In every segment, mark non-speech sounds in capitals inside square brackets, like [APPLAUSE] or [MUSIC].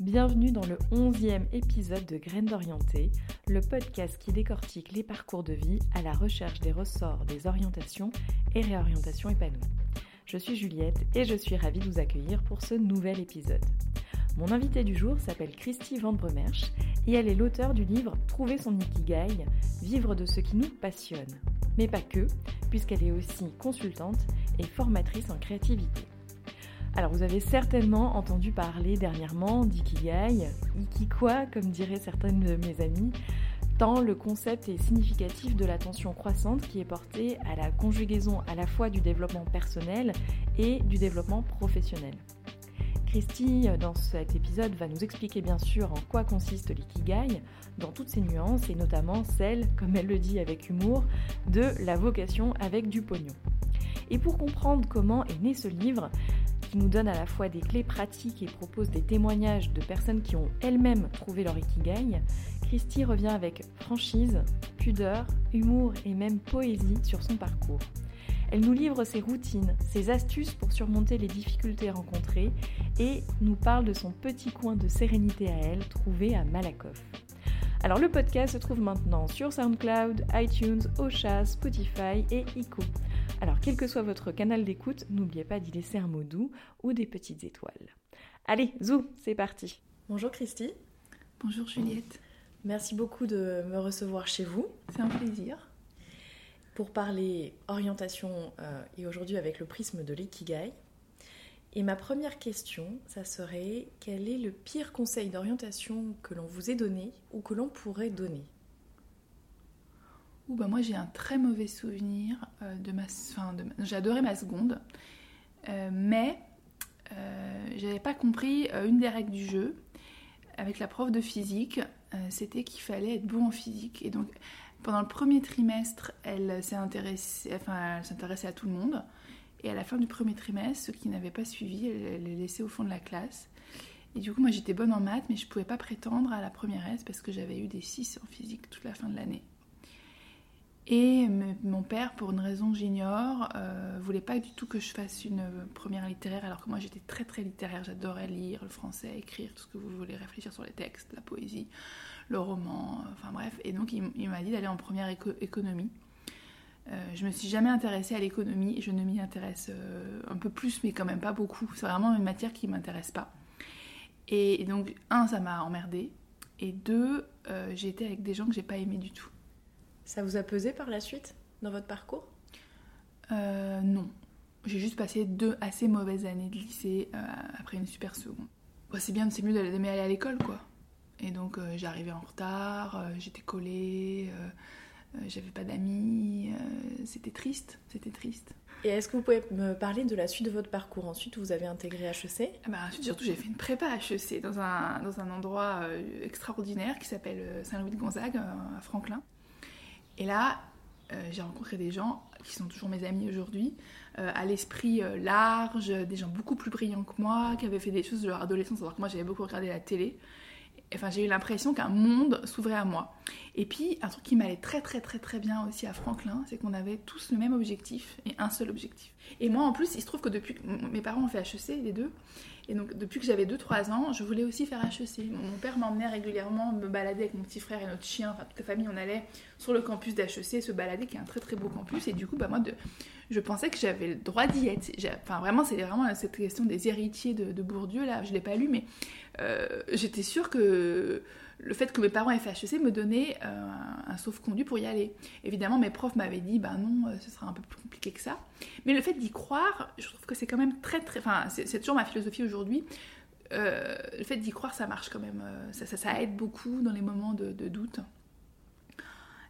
Bienvenue dans le 11e épisode de Graines d'orienté, le podcast qui décortique les parcours de vie à la recherche des ressorts des orientations et réorientations épanouies. Je suis Juliette et je suis ravie de vous accueillir pour ce nouvel épisode. Mon invitée du jour s'appelle Christy Van Bremersch et elle est l'auteur du livre Trouver son Ikigai, vivre de ce qui nous passionne. Mais pas que, puisqu'elle est aussi consultante et formatrice en créativité. Alors vous avez certainement entendu parler dernièrement d'ikigai, iki quoi comme diraient certaines de mes amies, tant le concept est significatif de l'attention croissante qui est portée à la conjugaison à la fois du développement personnel et du développement professionnel. Christy, dans cet épisode, va nous expliquer bien sûr en quoi consiste l'ikigai, dans toutes ses nuances, et notamment celle, comme elle le dit avec humour, de la vocation avec du pognon. Et pour comprendre comment est né ce livre, qui nous donne à la fois des clés pratiques et propose des témoignages de personnes qui ont elles-mêmes trouvé leur ikigai, Christy revient avec franchise, pudeur, humour et même poésie sur son parcours. Elle nous livre ses routines, ses astuces pour surmonter les difficultés rencontrées et nous parle de son petit coin de sérénité à elle trouvé à Malakoff. Alors le podcast se trouve maintenant sur SoundCloud, iTunes, Ocha, Spotify et Ico. Alors quel que soit votre canal d'écoute, n'oubliez pas d'y laisser un mot doux ou des petites étoiles. Allez, zou, c'est parti. Bonjour Christy. Bonjour Juliette. Merci beaucoup de me recevoir chez vous. C'est un plaisir. Pour parler orientation euh, et aujourd'hui avec le prisme de l'ikigai. Et ma première question, ça serait quel est le pire conseil d'orientation que l'on vous ait donné ou que l'on pourrait donner? Ouh, bah moi j'ai un très mauvais souvenir euh, de ma. Adoré ma seconde, euh, mais j'avais pas compris une des règles du jeu avec la prof de physique. c'était qu'il fallait être bon en physique. Et donc pendant le premier trimestre, elle s'est intéressée, s'intéressait à tout le monde. Et à la fin du premier trimestre, ceux qui n'avaient pas suivi, elle, les laissait au fond de la classe. Et du coup, moi j'étais bonne en maths, mais je pouvais pas prétendre à la première S parce que j'avais eu des 6 en physique toute la fin de l'année. Et mon père, pour une raison que j'ignore, euh, voulait pas du tout que je fasse une première littéraire, alors que moi j'étais très très littéraire, j'adorais lire le français, écrire, tout ce que vous voulez, réfléchir sur les textes, la poésie, le roman, euh, enfin bref. Et donc il, m'a dit d'aller en première éco- économie. Euh, je me suis jamais intéressée à l'économie, je ne m'y intéresse euh, un peu plus, mais quand même pas beaucoup. C'est vraiment une matière qui m'intéresse pas. Et, donc, un, ça m'a emmerdée, et deux, j'ai été avec des gens que j'ai pas aimés du tout. Ça vous a pesé par la suite dans votre parcours? Euh, non. J'ai juste passé deux assez mauvaises années de lycée euh, après une super seconde. Bon, c'est bien, c'est mieux d'aimer aller à l'école, quoi. Et donc, euh, j'arrivais en retard, euh, j'étais collée, j'avais pas d'amis, c'était triste, c'était triste. Et est-ce que vous pouvez me parler de la suite de votre parcours? Ensuite, vous avez intégré HEC. Ah bah, ensuite, surtout, j'ai fait une prépa HEC dans un, dans un endroit extraordinaire qui s'appelle Saint-Louis-de-Gonzague, à Franklin. Et là, euh, j'ai rencontré des gens qui sont toujours mes amis aujourd'hui, euh, à l'esprit euh, large, des gens beaucoup plus brillants que moi, qui avaient fait des choses de leur adolescence, alors que moi j'avais beaucoup regardé la télé. Enfin, j'ai eu l'impression qu'un monde s'ouvrait à moi. Et puis, un truc qui m'allait très très très très bien aussi à Franklin, c'est qu'on avait tous le même objectif et un seul objectif. Et moi, en plus, il se trouve que depuis mes parents ont fait HEC, les deux, et donc depuis que j'avais 2-3 ans, je voulais aussi faire HEC. Mon père m'emmenait régulièrement me balader avec mon petit frère et notre chien, enfin toute la famille, on allait sur le campus d'HEC se balader, qui est un très très beau campus. Et du coup, bah, moi, de, je pensais que j'avais le droit d'y être. Enfin, vraiment, c'est vraiment cette question des héritiers de, Bourdieu, là, je l'ai pas lu, mais euh, j'étais sûre que le fait que mes parents aient fait HEC me donnait euh, un, sauf-conduit pour y aller. Évidemment, mes profs m'avaient dit, bah non, euh, ce sera un peu plus compliqué que ça. Mais le fait d'y croire, je trouve que c'est quand même très très... Enfin, c'est toujours ma philosophie aujourd'hui. Le fait d'y croire, ça marche quand même. Ça, ça, aide beaucoup dans les moments de, doute.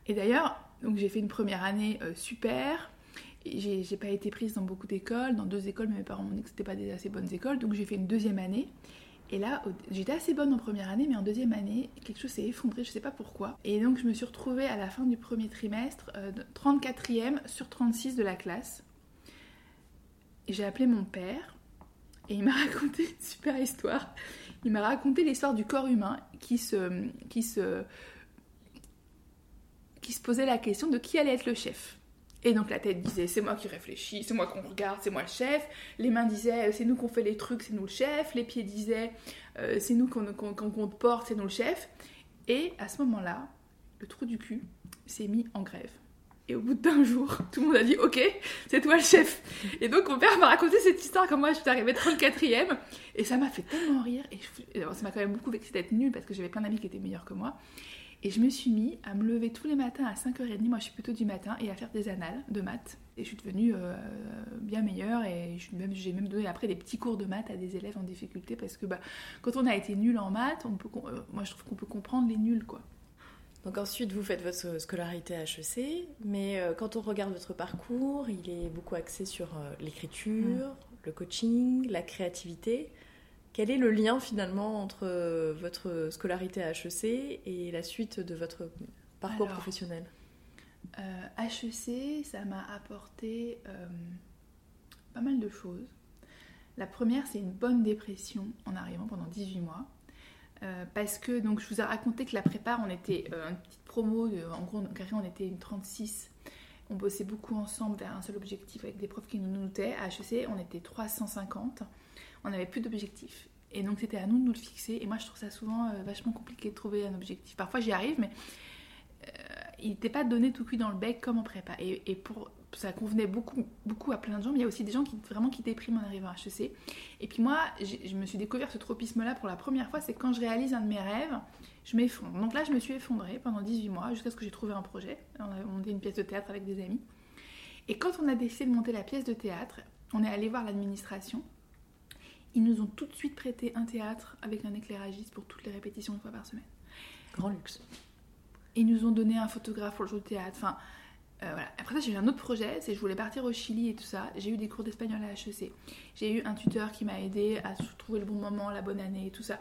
Et d'ailleurs, j'ai fait une première année super. J'ai pas été prise dans beaucoup d'écoles, dans deux écoles, mais mes parents m'ont dit que c'était pas des assez bonnes écoles, donc j'ai fait une deuxième année. Et là, j'étais assez bonne en première année, mais en deuxième année, quelque chose s'est effondré, je sais pas pourquoi. Et donc, je me suis retrouvée à la fin du premier trimestre, 34e sur 36 de la classe. J'ai appelé mon père, et il m'a [LAUGHS] raconté une super histoire. Il m'a raconté l'histoire du corps humain qui se, qui, se, qui se posait la question de qui allait être le chef. Et donc la tête disait c'est moi qui réfléchis, c'est moi qu'on regarde, c'est moi le chef. Les mains disaient c'est nous qu'on fait les trucs, c'est nous le chef. Les pieds disaient euh, c'est nous qu'on qu porte, c'est nous le chef. Et à ce moment-là, le trou du cul s'est mis en grève. Et au bout d'un jour, [LAUGHS] tout le monde a dit Ok, c'est toi le chef. Et donc mon père m'a raconté cette histoire comme moi je suis arrivée 34ème. Et ça m'a fait tellement rire. Et ça m'a quand même beaucoup vexé d'être nulle parce que j'avais plein d'amis qui étaient meilleurs que moi. Et je me suis mis à me lever tous les matins à 5h30, moi je suis plutôt du matin, et à faire des annales de maths. Et je suis devenue euh, bien meilleure et j'ai même, donné après des petits cours de maths à des élèves en difficulté parce que bah, quand on a été nul en maths, on peut, euh, moi je trouve qu'on peut comprendre les nuls quoi. Donc ensuite, vous faites votre scolarité à HEC, mais euh, quand on regarde votre parcours, il est beaucoup axé sur l'écriture, mm. le coaching, la créativité. Quel est le lien finalement entre euh, votre scolarité à HEC et la suite de votre parcours professionnel? HEC, euh, ça m'a apporté euh, pas mal de choses. La première, c'est une bonne dépression en arrivant pendant 18 mois. parce que donc je vous ai raconté que la prépa, on était une petite promo, en gros, on était une 36. On bossait beaucoup ensemble vers un seul objectif avec des profs qui nous notaient. À HEC, on était 350 on n'avait plus d'objectif. Et donc c'était à nous de nous le fixer. Et moi je trouve ça souvent euh, vachement compliqué de trouver un objectif. Parfois j'y arrive, mais euh, il n'était pas donné tout cuit dans le bec comme en prépa. Et, pour ça convenait beaucoup, à plein de gens, mais il y a aussi des gens qui vraiment qui dépriment en arrivant à HEC. Et puis moi, je me suis découvert ce tropisme-là pour la première fois, c'est quand je réalise un de mes rêves, je m'effondre. Donc là, je me suis effondrée pendant 18 mois jusqu'à ce que j'ai trouvé un projet. On a monté une pièce de théâtre avec des amis. Et quand on a décidé de monter la pièce de théâtre, on est allé voir l'administration ils nous ont tout de suite prêté un théâtre avec un éclairagiste pour toutes les répétitions une fois par semaine. Grand luxe. Ils nous ont donné un photographe pour le show de théâtre. Enfin, euh, voilà. Après ça, j'ai eu un autre projet, c'est je voulais partir au Chili et tout ça. J'ai eu des cours d'espagnol à HEC. J'ai eu un tuteur qui m'a aidé à trouver le bon moment, la bonne année et tout ça.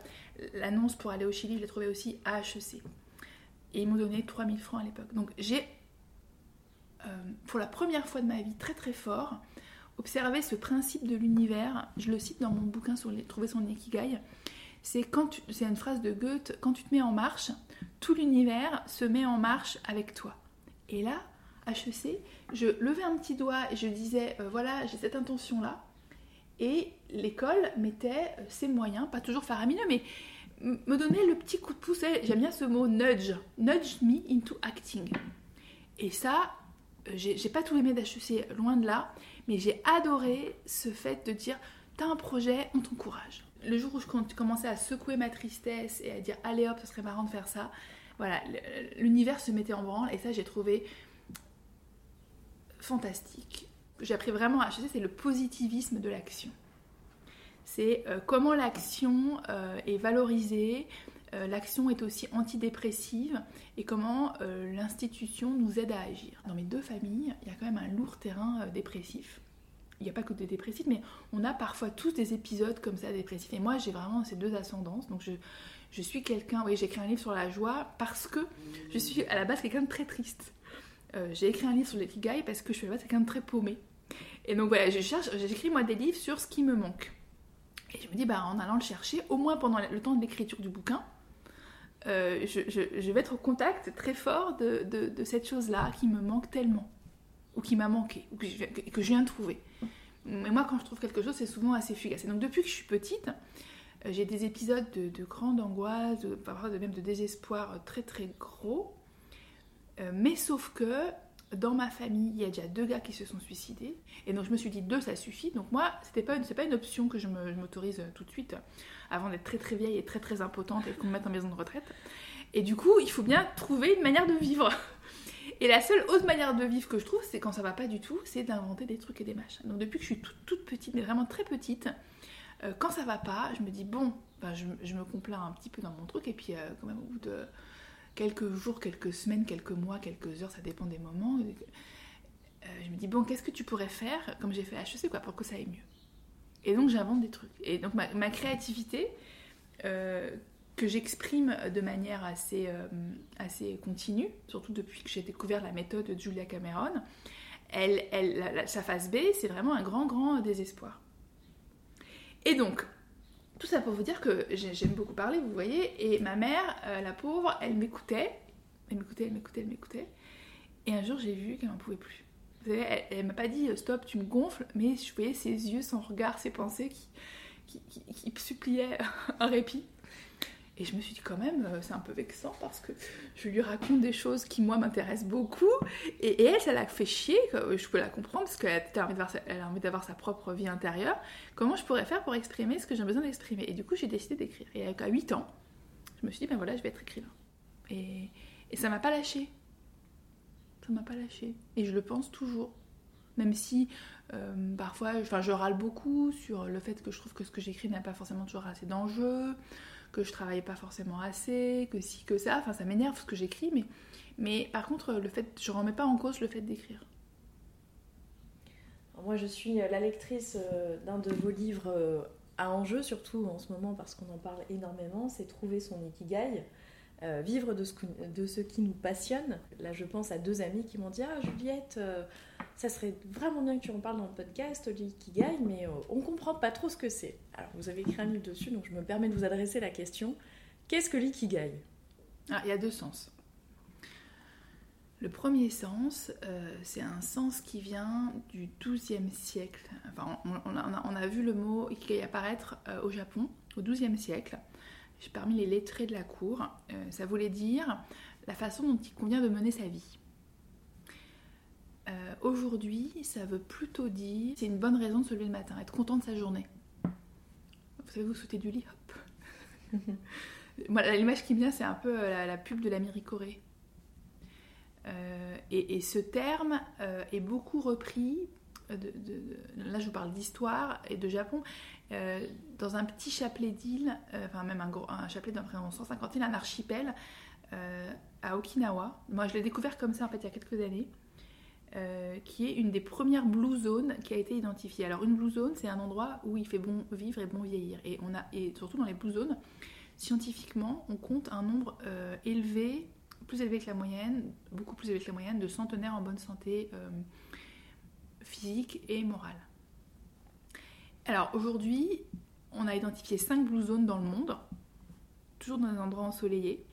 L'annonce pour aller au Chili, je l'ai trouvée aussi à HEC. Et ils m'ont donné 3000 francs à l'époque. Donc j'ai, euh, pour la première fois de ma vie, très très fort, observer ce principe de l'univers. Je le cite dans mon bouquin sur les, Trouver son Ikigai. C'est quand c'est une phrase de Goethe, quand tu te mets en marche, tout l'univers se met en marche avec toi. Et là, HEC, je levais un petit doigt et je disais euh, voilà, j'ai cette intention là. Et l'école mettait euh, ses moyens, pas toujours faramineux, mais me donnait le petit coup de pouce. J'aime bien ce mot nudge, nudge me into acting. Et ça, euh, j'ai pas tout aimé d'HEC, loin de là, mais j'ai adoré ce fait de dire t'as un projet, on t'encourage. Le jour où je commençais à secouer ma tristesse et à dire allez hop, ce serait marrant de faire ça, voilà, l'univers se mettait en branle et ça j'ai trouvé fantastique. J'ai appris vraiment à HEC, c'est le positivisme de l'action. C'est euh, comment l'action euh, est valorisée, euh, l'action est aussi antidépressive et comment euh, l'institution nous aide à agir. Dans mes deux familles, il y a quand même un lourd terrain euh, dépressif. Il n'y a pas que des dépressifs, mais on a parfois tous des épisodes comme ça dépressifs. Et moi, j'ai vraiment ces deux ascendances. Donc, je, suis quelqu'un, oui, j'ai écrit un livre sur la joie parce que je suis à la base quelqu'un de très triste. j'ai écrit un livre sur l'ikigai parce que je suis à la base quelqu'un de très paumé. Et donc voilà, je j'écris moi des livres sur ce qui me manque. Et je me dis, bah, en allant le chercher, au moins pendant le temps de l'écriture du bouquin, euh, je, vais être au contact très fort de, cette chose-là qui me manque tellement, ou qui m'a manqué, ou que je, viens de trouver. Mais moi, quand je trouve quelque chose, c'est souvent assez fugace. Et donc, depuis que je suis petite, euh, j'ai des épisodes de, grande angoisse, de, même de désespoir très très gros. Euh, mais sauf que dans ma famille, il y a déjà deux gars qui se sont suicidés. Et donc je me suis dit, deux, ça suffit. Donc moi, c'était pas, pas une option que je m'autorise tout de suite, avant d'être très très vieille et très très impotente et qu'on me mette en maison de retraite. Et du coup, il faut bien trouver une manière de vivre. [LAUGHS] Et la seule autre manière de vivre que je trouve, c'est quand ça va pas du tout, c'est d'inventer des trucs et des machins. Donc depuis que je suis toute, petite, mais vraiment très petite, euh, quand ça va pas, je me dis, bon, ben, je, me complains un petit peu dans mon truc, et puis euh, quand même au bout de quelques jours, quelques semaines, quelques mois, quelques heures, ça dépend des moments. je me dis, bon, qu'est-ce que tu pourrais faire, comme j'ai fait HEC, quoi, pour que ça aille mieux? Et donc, j'invente des trucs. Et donc, ma, créativité, que j'exprime de manière assez, assez continue, surtout depuis que j'ai découvert la méthode de Julia Cameron, elle, elle, sa phase B, c'est vraiment un grand, grand désespoir. Et donc, tout ça pour vous dire que j'aime beaucoup parler, vous voyez, et ma mère, euh, la pauvre, elle m'écoutait, elle m'écoutait, elle m'écoutait, elle m'écoutait, et un jour j'ai vu qu'elle n'en pouvait plus. Vous savez, elle, m'a pas dit euh, stop, tu me gonfles, mais je voyais ses yeux, son regard, ses pensées qui, suppliaient [LAUGHS] un répit. Et je me suis dit quand même, euh, c'est un peu vexant parce que je lui raconte des choses qui moi m'intéressent beaucoup. Et, elle, ça l'a fait chier, je peux la comprendre parce qu'elle a envie d'avoir sa propre vie intérieure. Comment je pourrais faire pour exprimer ce que j'ai besoin d'exprimer? Et du coup, j'ai décidé d'écrire. Et à 8 ans, je me suis dit, ben voilà, je vais être écrivain. Et, et ça m'a pas lâché. Ça m'a pas lâché. Et je le pense toujours. Même si euh, parfois, enfin, je râle beaucoup sur le fait que je trouve que ce que j'écris n'a pas forcément toujours assez d'enjeux que je travaillais pas forcément assez, que si, que ça. Enfin, ça m'énerve ce que j'écris, mais, mais par contre, le fait, je remets pas en cause le fait d'écrire. Moi, je suis la lectrice euh, d'un de vos livres euh, à enjeu, surtout en ce moment parce qu'on en parle énormément, c'est Trouver son Ikigai. Euh, vivre de ce, de ce, qui nous passionne. Là, je pense à deux amis qui m'ont dit Ah, Juliette, ça serait vraiment bien que tu en parles dans le podcast, l'ikigai, mais euh, on comprend pas trop ce que c'est. Alors, vous avez écrit un livre dessus, donc je me permets de vous adresser la question qu'est-ce que l'ikigai ah, Il y a deux sens. Le premier sens, euh, c'est un sens qui vient du XIIe siècle. Enfin, on, a, vu le mot ikigai apparaître euh, au Japon au XIIe siècle. Parmi les lettrés de la cour, ça voulait dire la façon dont il convient de mener sa vie. Euh, aujourd'hui, ça veut plutôt dire c'est une bonne raison de se lever le matin, être content de sa journée. Vous savez, vous sautez du lit, hop. [LAUGHS] l'image qui me vient, c'est un peu euh, la, pub de la. Euh, et, ce terme est beaucoup repris, là je vous parle d'histoire et de Japon, dans un petit chapelet d'îles, enfin même un, gros, un chapelet d'environ 150 îles, un archipel à Okinawa. Moi je l'ai découvert comme ça en fait il y a quelques années. Euh, qui est une des premières blue zones qui a été identifiée. Alors une blue zone, c'est un endroit où il fait bon vivre et bon vieillir. Et, on a, et surtout dans les blue zones, scientifiquement, on compte un nombre euh, élevé, plus élevé que la moyenne, beaucoup plus élevé que la moyenne, de centenaires en bonne santé euh, physique et morale. Alors aujourd'hui, on a identifié 5 blue zones dans le monde, toujours dans des endroits ensoleillés,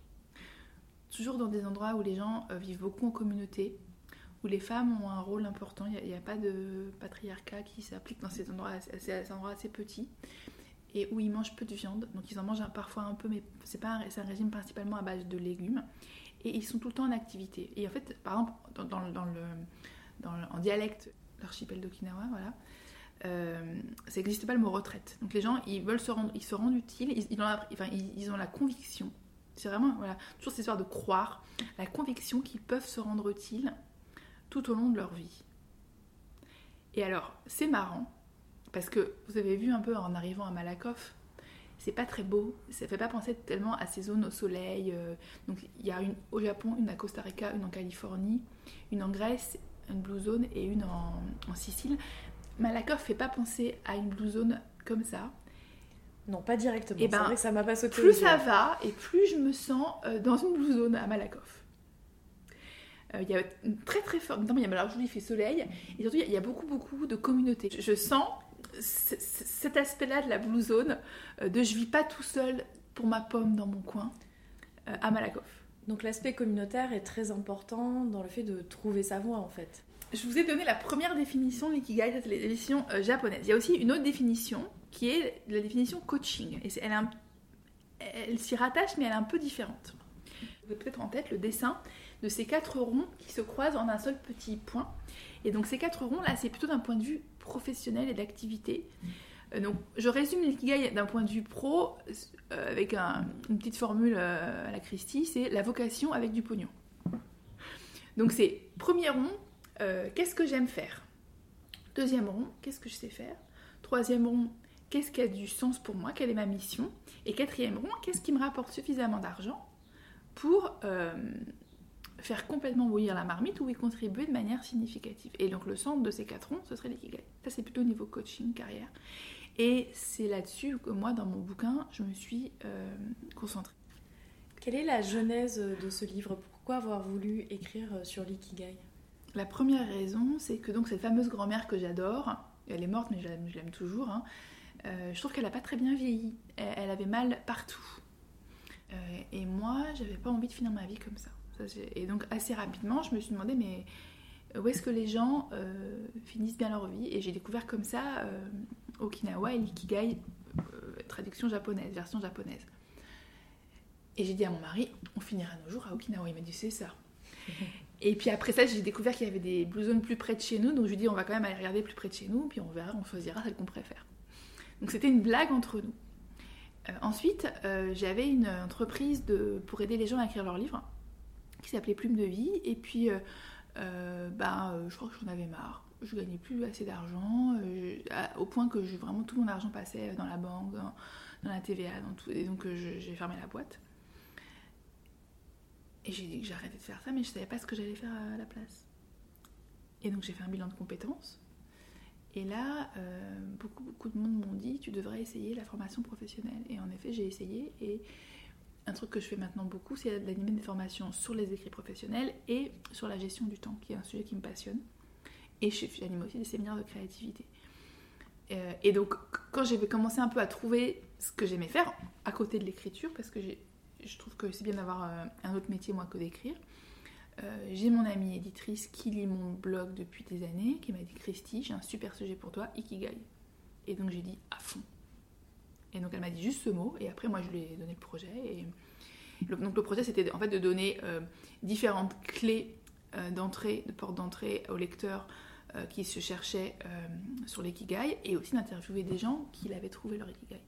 toujours dans des endroits où les gens vivent beaucoup en communauté, où les femmes ont un rôle important. Il n'y a, pas de patriarcat qui s'applique dans ces endroits, assez, endroits assez petits et où ils mangent peu de viande. Donc ils en mangent parfois un peu, mais c'est un régime principalement à base de légumes. Et ils sont tout le temps en activité. Et en fait, par exemple, dans, le, en dialecte, l'archipel d'Okinawa, voilà, euh, ça n'existe pas le mot retraite. Donc les gens, ils veulent se rendre, ils se rendent utiles, ils, ont, la, enfin, ils, ont la conviction. C'est vraiment, voilà, toujours cette histoire de croire, la conviction qu'ils peuvent se rendre utiles tout au long de leur vie. Et alors, c'est marrant, parce que vous avez vu un peu en arrivant à Malakoff, c'est pas très beau, ça fait pas penser tellement à ces zones au soleil. Euh, donc il y a une au Japon, une à Costa Rica, une en Californie, une en Grèce, une blue zone et une en, Sicile. Malakoff fait pas penser à une blue zone comme ça. Non, pas directement. Et eh ben, vrai que ça m'a pas sauté. Plus ça va et plus je me sens euh, dans une blue zone à Malakoff. Euh, il y a une très très fort. Notamment, il y a, aujourd'hui, il fait soleil. Et surtout, il y a beaucoup beaucoup de communautés. Je sens cet aspect-là de la blue zone, euh, de je vis pas tout seul pour ma pomme dans mon coin, euh, à Malakoff. Donc l'aspect communautaire est très important dans le fait de trouver sa voie en fait. Je vous ai donné la première définition de l'ikigai, c'est la japonaise. Il y a aussi une autre définition qui est la définition coaching. Et elle, s'y rattache, mais elle est un peu différente. Vous avez peut-être en tête le dessin de ces quatre ronds qui se croisent en un seul petit point. Et donc ces quatre ronds là, c'est plutôt d'un point de vue professionnel et d'activité. Donc je résume l'ikigai d'un point de vue pro euh, avec une petite formule euh, à la Christie, c'est la vocation avec du pognon. Donc c'est premier rond, qu'est-ce que j'aime faire? Deuxième rond, qu'est-ce que je sais faire? Troisième rond, qu'est-ce qui a du sens pour moi? Quelle est ma mission? Et quatrième rond, qu'est-ce qui me rapporte suffisamment d'argent pour faire complètement bouillir la marmite ou y contribuer de manière significative? Et donc le centre de ces quatre ronds, ce serait l'ikigai. Ça, c'est plutôt au niveau coaching, carrière. Et c'est là-dessus que moi, dans mon bouquin, je me suis euh, concentrée. Quelle est la genèse de ce livre? Pourquoi avoir voulu écrire sur l'ikigai? La première raison, c'est que donc cette fameuse grand-mère que j'adore, elle est morte, mais je l'aime toujours, hein, euh, je trouve qu'elle n'a pas très bien vieilli. Elle, avait mal partout. Euh, et moi, j'avais pas envie de finir ma vie comme ça. Et donc, assez rapidement, je me suis demandé, mais où est-ce que les gens euh, finissent bien leur vie? Et j'ai découvert comme ça Okinawa et l'ikigai, traduction japonaise, version japonaise. Et j'ai dit à mon mari, on finira nos jours à Okinawa. Il m'a dit, c'est ça. [LAUGHS] Et puis après ça, j'ai découvert qu'il y avait des blue zones plus près de chez nous, donc je lui ai dit on va quand même aller regarder plus près de chez nous, puis on verra, on choisira celle qu'on préfère. Donc c'était une blague entre nous. Euh, ensuite, euh, j'avais une entreprise de, pour aider les gens à écrire leurs livres, qui s'appelait Plume de vie, et puis euh, ben, je crois que j'en avais marre. Je gagnais plus assez d'argent, au point que vraiment tout mon argent passait dans la banque, dans, la TVA, dans tout, et donc j'ai fermé la boîte. Et j'ai dit que j'arrêtais de faire ça, mais je ne savais pas ce que j'allais faire à la place. Et donc j'ai fait un bilan de compétences. Et là, euh, beaucoup, beaucoup de monde m'ont dit, tu devrais essayer la formation professionnelle. Et en effet, j'ai essayé. Et un truc que je fais maintenant beaucoup, c'est d'animer des formations sur les écrits professionnels et sur la gestion du temps, qui est un sujet qui me passionne. Et j'anime aussi des séminaires de créativité. Euh, et donc, quand j'ai commencé un peu à trouver ce que j'aimais faire, à côté de l'écriture, parce que je trouve que c'est bien d'avoir euh, un autre métier, moi, que d'écrire. Euh, j'ai mon amie éditrice qui lit mon blog depuis des années, qui m'a dit Christy, j'ai un super sujet pour toi, Ikigai. Et donc j'ai dit à fond. Et donc elle m'a dit juste ce mot, et après moi je lui ai donné le projet. Et donc le projet c'était en fait de donner différentes clés d'entrée, de porte d'entrée aux lecteurs qui se cherchaient sur l'ikigai, et aussi d'interviewer des gens qui l'avaient trouvé leur Ikigai.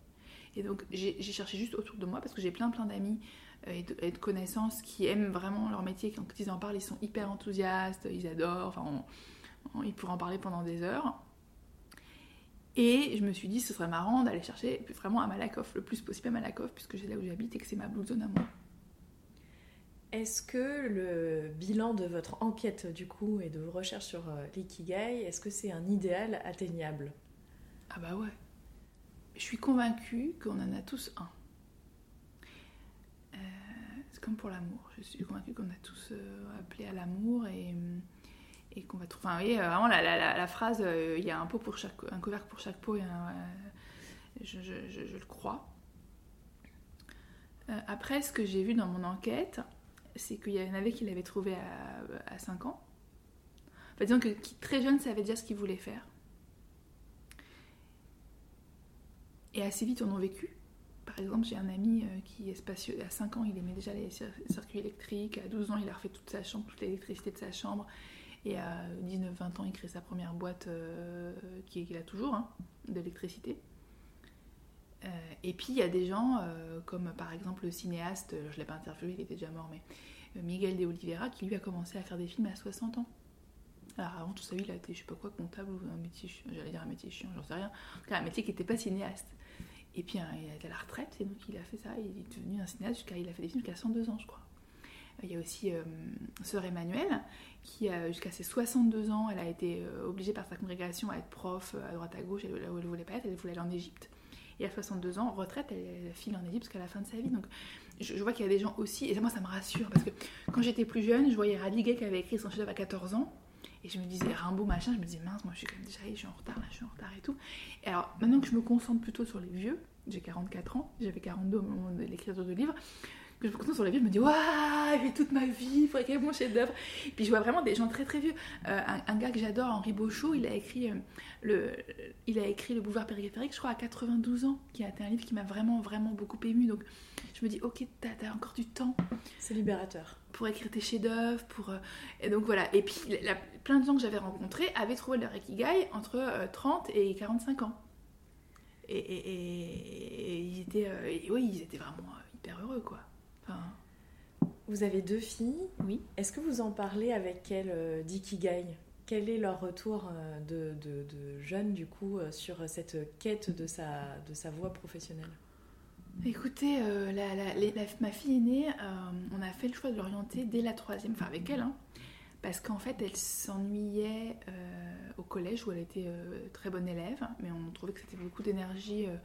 Et donc j'ai cherché juste autour de moi parce que j'ai plein plein d'amis euh, et, de, connaissances qui aiment vraiment leur métier. Quand ils en parlent, ils sont hyper enthousiastes, ils adorent. Enfin, ils pourraient en parler pendant des heures. Et je me suis dit, ce serait marrant d'aller chercher vraiment à Malakoff, le plus possible à Malakoff, puisque c'est là où j'habite et que c'est ma blue zone à moi. Est-ce que le bilan de votre enquête du coup et de vos recherches sur euh, l'ikigai, est-ce que c'est un idéal atteignable? Ah bah ouais je suis convaincue qu'on en a tous un. Euh, c'est comme pour l'amour. Je suis convaincue qu'on a tous euh, appelé à l'amour et, et qu'on va trouver. Enfin, la, phrase il y a un, pot pour chaque, un couvercle pour chaque pot, je, le crois. après, ce que j'ai vu dans mon enquête, c'est qu'il y en avait qui l'avaient trouvé à, à 5 ans. Enfin, disons que très jeune savait déjà ce qu'il voulait faire. Et assez vite, on en vécu. Par exemple, j'ai un ami euh, qui est spacieux. À 5 ans, il aimait déjà les circuits électriques. À 12 ans, il a refait toute sa chambre, toute l'électricité de sa chambre. Et à 19-20 ans, il crée sa première boîte euh, qu'il a toujours, hein, d'électricité. Euh, et puis, il y a des gens, comme par exemple le cinéaste, je ne l'ai pas interviewé, il était déjà mort, mais Miguel de Oliveira, qui lui a commencé à faire des films à 60 ans. Alors avant tout vie, il a été, je sais pas quoi, comptable ou un métier, j'allais dire un métier chiant, j'en sais rien. En cas, un métier qui n'était pas cinéaste. Et puis hein, il été à la retraite, et donc il a fait ça, il est devenu un cinéaste jusqu'à, il a fait des films jusqu'à 102 ans, je crois. Il y a aussi euh, Sœur Emmanuelle, qui jusqu'à ses 62 ans, elle a été euh, obligée par sa congrégation à être prof euh, à droite à gauche, elle, là où elle voulait pas être, elle voulait aller en Égypte. Et à 62 ans, retraite, elle, file en Égypte jusqu'à la fin de sa vie. Donc je, vois qu'il y a des gens aussi, et moi ça me rassure, parce que quand j'étais plus jeune, je voyais Radiguet qui avait écrit son chef-d'œuvre à 14 ans, et je me disais Rimbaud machin, je me disais mince, moi je suis comme déjà, je suis en retard là, je suis en retard et tout. Et alors maintenant que je me concentre plutôt sur les vieux, j'ai 44 ans, j'avais 42 au moment de l'écriture du livre, que je me concentre sur les vieux, je me dis waouh, j'ai toute ma vie, il faudrait qu'il y ait mon chef d'œuvre. Puis je vois vraiment des gens très très vieux. Euh, un, gars que j'adore, Henri Beauchot, il a écrit euh, le, il a écrit le Boulevard périphérique, je crois à 92 ans, qui a été un livre qui m'a vraiment vraiment beaucoup ému. Donc je me dis ok, t'as as encore du temps. C'est libérateur pour écrire tes chefs-d'œuvre, pour euh, et donc voilà. Et puis plein de gens que j'avais rencontrés avaient trouvé leur ikigai entre 30 euh, et 45 ans. Et, ils étaient, oui, ils étaient vraiment hyper heureux quoi. Vous avez deux filles. Oui. Est-ce que vous en parlez avec elles d'ikigai Quel est leur retour de, de, jeunes du coup sur cette quête de sa, de sa voie professionnelle? Écoutez, euh, la- la- les- la- ma fille aînée, euh, on a fait le choix de l'orienter dès la troisième, enfin avec elle, hein, parce qu'en fait elle s'ennuyait euh, au collège où elle était euh, très bonne élève, mais on trouvait que c'était beaucoup d'énergie euh,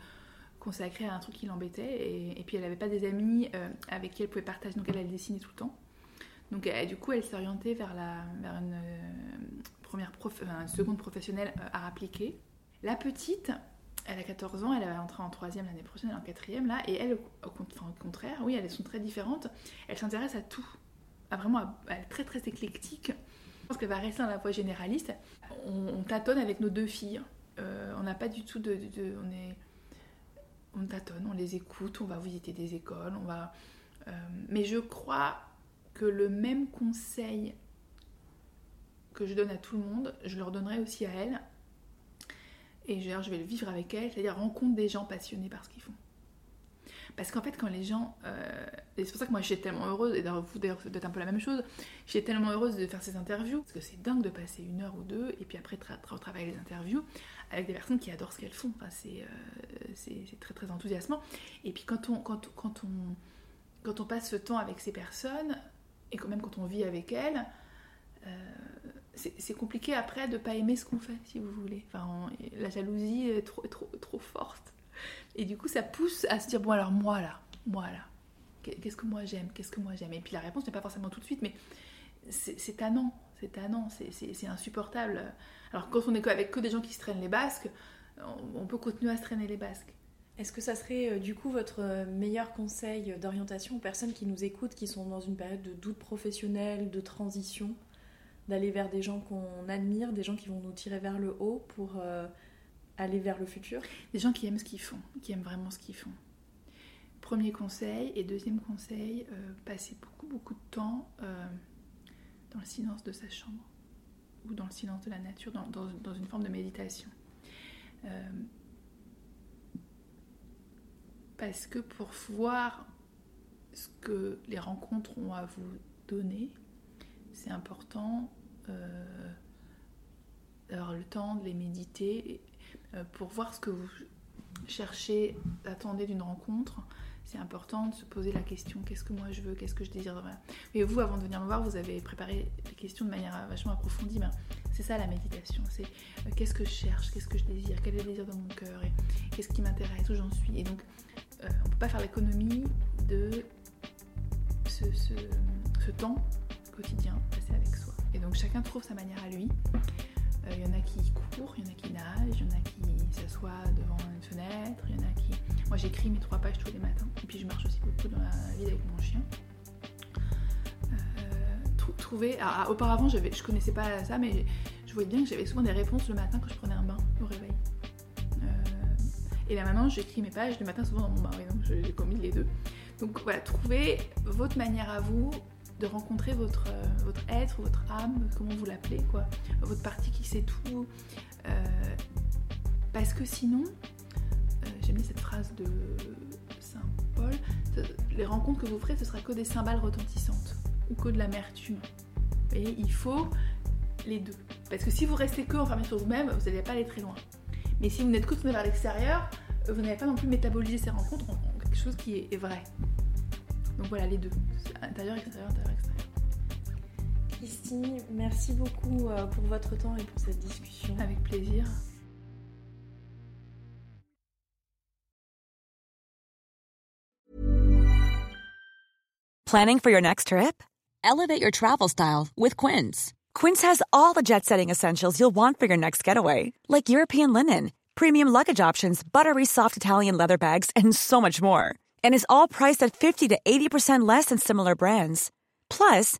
consacrée à un truc qui l'embêtait, et, puis elle n'avait pas des amis euh, avec qui elle pouvait partager, donc elle, elle dessinait tout le temps. Donc euh, du coup elle s'est orientée vers, la, vers une, euh, première prof, enfin, une seconde professionnelle art appliqué. La petite, elle a 14 ans, elle va entrer en troisième l'année prochaine, elle est en quatrième là, et elle, au, contraire, oui, elles sont très différentes. Elle s'intéresse à tout, à vraiment, à- elle est très très éclectique. Je pense qu'elle va rester dans la voie généraliste. On, on tâtonne avec nos deux filles. On n'a pas du tout de, de- de- on est, on tâtonne, on les écoute, on va visiter des écoles, on va. euh, mais je crois que le même conseil que je donne à tout le monde, je leur donnerai aussi à elles. Et je, vais le vivre avec elles, c'est-à-dire rencontre des gens passionnés par ce qu'ils font. Parce qu'en fait, quand les gens. euh, c'est pour ça que moi, j'étais tellement heureuse, et d'ailleurs, vous, d'ailleurs, un peu la même chose, j'étais tellement heureuse de faire ces interviews, parce que c'est dingue de passer une heure ou deux, et puis après, tra- tra- travailler les interviews avec des personnes qui adorent ce qu'elles font. Enfin, c'est, euh, très, très enthousiasmant. Et puis, quand on, passe ce temps avec ces personnes, et quand même quand on vit avec elles, euh, c'est, compliqué après de pas aimer ce qu'on fait, si vous voulez. Enfin, la jalousie est trop, trop, trop forte. Et du coup, ça pousse à se dire bon, alors moi là, moi là, qu'est-ce que moi j'aime, qu'est-ce que moi j'aime? Et puis la réponse n'est pas forcément tout de suite, mais c'est tannant, c'est tannant, c'est- insupportable. Alors quand on est avec que des gens qui se traînent les basques, on, on peut continuer à se traîner les basques. Est-ce que ça serait euh, du coup votre euh, meilleur conseil d'orientation aux personnes qui nous écoutent, qui sont dans une période de doute professionnel, de transition, d'aller vers des gens qu'on admire, des gens qui vont nous tirer vers le haut pour euh, aller vers le futur Des gens qui aiment ce qu'ils font, qui aiment vraiment ce qu'ils font. Premier conseil. Et deuxième conseil, euh, passer beaucoup, beaucoup de temps euh, dans le silence de sa chambre ou dans le silence de la nature, dans, une forme de méditation. Euh, parce que pour voir ce que les rencontres ont à vous donner, c'est important d'avoir le temps de les méditer pour voir ce que vous cherchez, attendez d'une rencontre. C'est important de se poser la question qu'est-ce que moi je veux, qu'est-ce que je désire. Et vous, avant de venir me voir, vous avez préparé les questions de manière vachement approfondie. Ben, c'est ça la méditation c'est euh, qu'est-ce que je cherche, qu'est-ce que je désire, quel est le désir dans mon cœur, qu'est-ce qui m'intéresse, où j'en suis. Et donc, euh, on ne peut pas faire l'économie de ce temps quotidien passé avec soi. Et donc, chacun trouve sa manière à lui. Euh, Il y en a qui courent, il y en a qui nagent, il y en a qui s'assoient devant une fenêtre, il y en a qui... Moi j'écris mes trois pages tous les matins, et puis je marche aussi beaucoup dans la ville avec mon chien. Euh, trou- trouver... alors, ah, auparavant j'avais- je connaissais pas ça, mais je voyais bien que j'avais souvent des réponses le matin quand je prenais un bain au réveil. Euh, et là maintenant j'écris mes pages le matin souvent dans mon bain, donc j'ai commis les deux. Donc voilà, trouvez votre manière à vous de rencontrer votre, euh, votre être, votre âme, comment vous l'appelez, quoi, votre partie qui sait tout. Euh, parce que sinon, euh, j'aime bien cette phrase de Saint Paul, les rencontres que vous ferez, ce sera que des cymbales retentissantes ou que de l'amertume. Et il faut les deux. Parce que si vous restez que enfermé sur vous-même, vous n'allez pas aller très loin. Mais si vous n'êtes que tourné vers l'extérieur, vous n'allez pas non plus métaboliser ces rencontres en, quelque chose qui est, est vrai. Donc voilà, les deux. Intérieur, extérieur, intérieur, extérieur. Christine, merci beaucoup euh, pour votre temps et pour cette discussion. Avec plaisir. Planning for your next trip? Elevate your travel style with Quince. Quince has all the jet setting essentials you'll want for your next getaway, like European linen, premium luggage options, buttery soft Italian leather bags, and so much more. And is all priced at 50 to 80% less than similar brands. Plus,